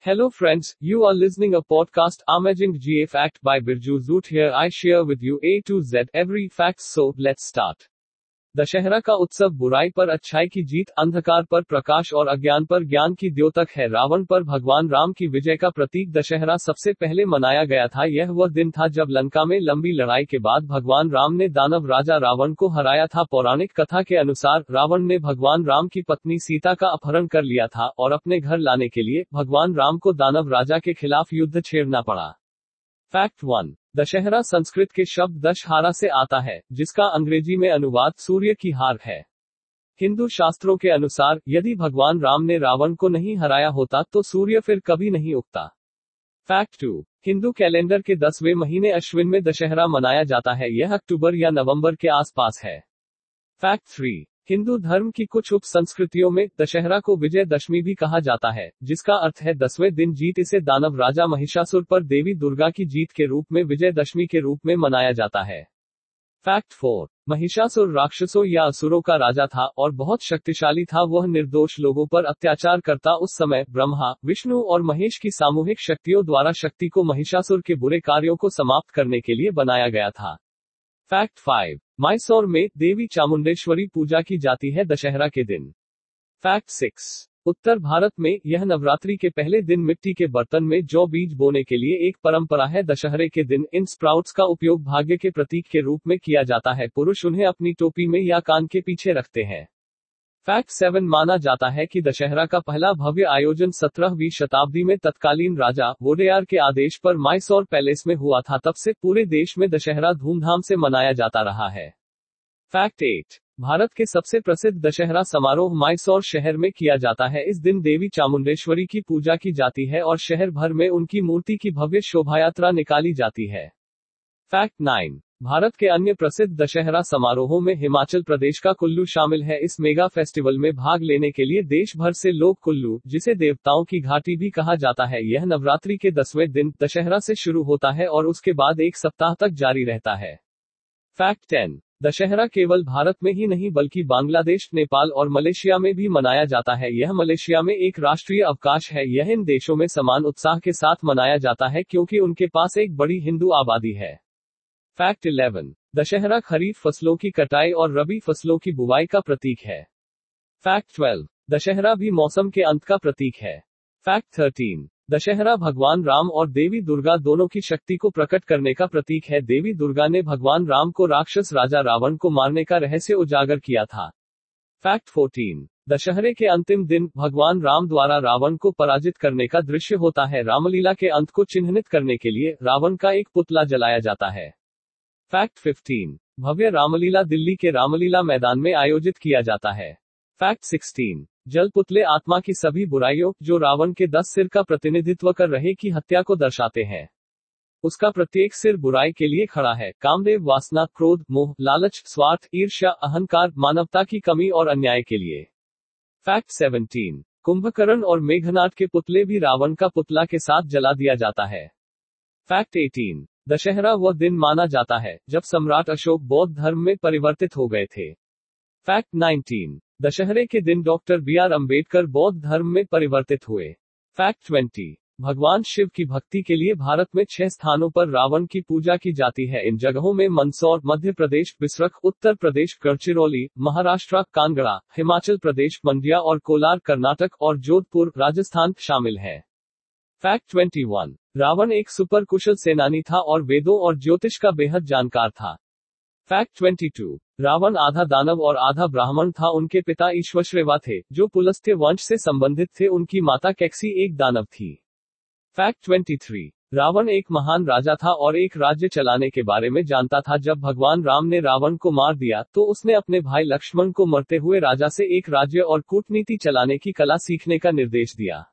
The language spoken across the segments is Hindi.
Hello friends, you are listening a podcast Amazing GA Fact by Birju Zoot here I share with you A to Z every fact so let's start. Dussehra का उत्सव बुराई पर, अच्छाई की जीत, अंधकार पर, प्रकाश और अज्ञान पर, ज्ञान की द्योतक है। रावण पर भगवान राम की विजय का प्रतीक दशहरा सबसे पहले मनाया गया था। यह वह दिन था जब लंका में लंबी लड़ाई के बाद भगवान राम ने दानव राजा रावण को हराया था। पौराणिक कथा के अनुसार, रावण ने भगवान राम की पत्नी सीता का अपहरण कर लिया था और अपने घर लाने के लिए भगवान राम को दानव राजा के खिलाफ युद्ध छेड़ना पड़ा। फैक्ट वन दशहरा संस्कृत के शब्द दशहारा से आता है, जिसका अंग्रेज़ी में अनुवाद सूर्य की हार है। हिंदू शास्त्रों के अनुसार, यदि भगवान राम ने रावण को नहीं हराया होता तो सूर्य फिर कभी नहीं उगता। फैक्ट टू, हिंदू कैलेंडर के दसवें महीने अश्विन में दशहरा मनाया जाता है, यह अक्टूबर या नवंबर के आसपास है। फैक्ट थ्री हिंदू धर्म की कुछ उप संस्कृतियों में दशहरा को विजय दशमी भी कहा जाता है, जिसका अर्थ है दसवें दिन जीत इसे दानव राजा महिषासुर पर देवी दुर्गा की जीत के रूप में विजय दशमी के रूप में मनाया जाता है। फैक्ट फोर, महिषासुर राक्षसों या असुरों का राजा था और बहुत शक्तिशाली था, वह निर्दोष लोगों पर अत्याचार करता उस समय ब्रह्मा, विष्णु और महेश की सामूहिक शक्तियों द्वारा शक्ति को महिषासुर के बुरे कार्यों को समाप्त करने के लिए बनाया गया था। फैक्ट फाइव मैसौर में देवी चामुंडेश्वरी पूजा की जाती है दशहरा के दिन। फैक्ट सिक्स उत्तर भारत में यह नवरात्रि के पहले दिन मिट्टी के बर्तन में जौ बीज बोने के लिए एक परंपरा है। दशहरे के दिन इन स्प्राउट्स का उपयोग भाग्य के प्रतीक के रूप में किया जाता है। पुरुष उन्हें अपनी टोपी में या कान के पीछे रखते हैं। फैक्ट सेवन माना जाता है कि दशहरा का पहला भव्य आयोजन सत्रहवीं शताब्दी में तत्कालीन राजा वोडेयार के आदेश पर माइसौर पैलेस में हुआ था। तब से पूरे देश में दशहरा धूमधाम से मनाया जाता रहा है। फैक्ट एट भारत के सबसे प्रसिद्ध दशहरा समारोह माइसौर शहर में किया जाता है। इस दिन देवी चामुंडेश्वरी की पूजा की जाती है और शहर भर में उनकी मूर्ति की भव्य शोभायात्रा निकाली जाती है। फैक्ट नाइन भारत के अन्य प्रसिद्ध दशहरा समारोहों में हिमाचल प्रदेश का कुल्लू शामिल है। इस मेगा फेस्टिवल में भाग लेने के लिए देश भर से लोग कुल्लू, जिसे देवताओं की घाटी भी कहा जाता है। यह नवरात्रि के दसवें दिन दशहरा से शुरू होता है और उसके बाद एक सप्ताह तक जारी रहता है। Fact ten. दशहरा केवल भारत में ही नहीं, बल्कि बांग्लादेश, नेपाल और मलेशिया में भी मनाया जाता है। यह मलेशिया में एक राष्ट्रीय अवकाश है। यह इन देशों में समान उत्साह के साथ मनाया जाता है, क्योंकि उनके पास एक बड़ी हिंदू आबादी है। फैक्ट इलेवन दशहरा खरीफ फ़सलों की कटाई और रबी फ़सलों की बुवाई का प्रतीक है। फैक्ट ट्वेल्व दशहरा भी मौसम के अंत का प्रतीक है। फैक्ट थर्टीन दशहरा भगवान राम और देवी दुर्गा दोनों की शक्ति को प्रकट करने का प्रतीक है। देवी दुर्गा ने भगवान राम को राक्षस राजा रावण को मारने का रहस्य उजागर किया था। फैक्ट फोर्टीन दशहरे के अंतिम दिन भगवान राम द्वारा रावण को पराजित करने का दृश्य होता है। रामलीला के अंत को चिन्हित करने के लिए रावण का एक पुतला जलाया जाता है। फैक्ट 15 भव्य रामलीला दिल्ली के रामलीला मैदान में आयोजित किया जाता है। फैक्ट 16 जल पुतले आत्मा की सभी बुराइयों, जो रावण के दस सिर का प्रतिनिधित्व कर रहे की हत्या को दर्शाते हैं। उसका प्रत्येक सिर बुराई के लिए खड़ा है। कामदेव वासना क्रोध, मोह, लालच, स्वार्थ, ईर्ष्या, अहंकार, मानवता की कमी और अन्याय के लिए। फैक्ट 17 कुंभकर्ण और मेघनाथ के पुतले भी रावण का पुतला के साथ जला दिया जाता है। फैक्ट 18 दशहरा वह दिन माना जाता है, जब सम्राट अशोक बौद्ध धर्म में परिवर्तित हो गए थे। फैक्ट 19 दशहरे के दिन डॉक्टर बी आर अंबेडकर बौद्ध धर्म में परिवर्तित हुए। फैक्ट 20 भगवान शिव की भक्ति के लिए भारत में छह स्थानों पर रावण की पूजा की जाती है। इन जगहों में मंदसौर, मध्य प्रदेश, बिसरख, उत्तर प्रदेश, गढ़चिरौली, महाराष्ट्र, कांगड़ा, हिमाचल प्रदेश, मंडिया और कोलार, कर्नाटक और जोधपुर, राजस्थान शामिल है। फैक्ट 21 रावण एक सुपर कुशल सेनानी था और वेदों और ज्योतिष का बेहद जानकार था। फैक्ट 22 रावण आधा दानव और आधा ब्राह्मण था, उनके पिता ईश्वश्रेवा थे, जो पुलस्त्य वंश से संबंधित थे, उनकी माता कैक्सी एक दानव थी। फैक्ट 23 रावण एक महान राजा था और एक राज्य चलाने के बारे में जानता था। जब भगवान राम ने रावण को मार दिया तो उसने अपने भाई लक्ष्मण को मरते हुए राजा से एक राज्य और कूटनीति चलाने की कला सीखने का निर्देश दिया।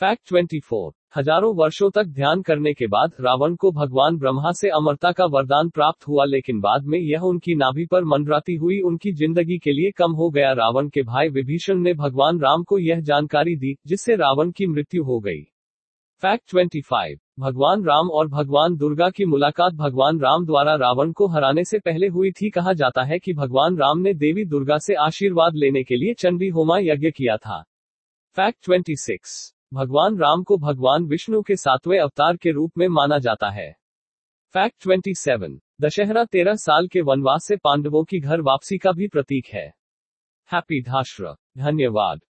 फैक्ट 24 हज़ारों वर्षों तक ध्यान करने के बाद रावण को भगवान ब्रह्मा से अमरता का वरदान प्राप्त हुआ, लेकिन बाद में यह उनकी नाभि पर मंडराती हुई उनकी ज़िंदगी के लिए कम हो गया। रावण के भाई विभीषण ने भगवान राम को यह जानकारी दी, जिससे रावण की मृत्यु हो गई। फैक्ट 25 भगवान राम और भगवान दुर्गा की मुलाकात भगवान राम द्वारा रावण को हराने से पहले हुई थी। कहा जाता है कि भगवान राम ने देवी दुर्गा से आशीर्वाद लेने के लिए चंडी होमा यज्ञ किया था। फैक्ट 26 भगवान राम को भगवान विष्णु के सातवें अवतार के रूप में माना जाता है। फैक्ट 27 दशहरा तेरह साल के वनवास से पांडवों की घर वापसी का भी प्रतीक है। हैप्पी धाश्र। धन्यवाद।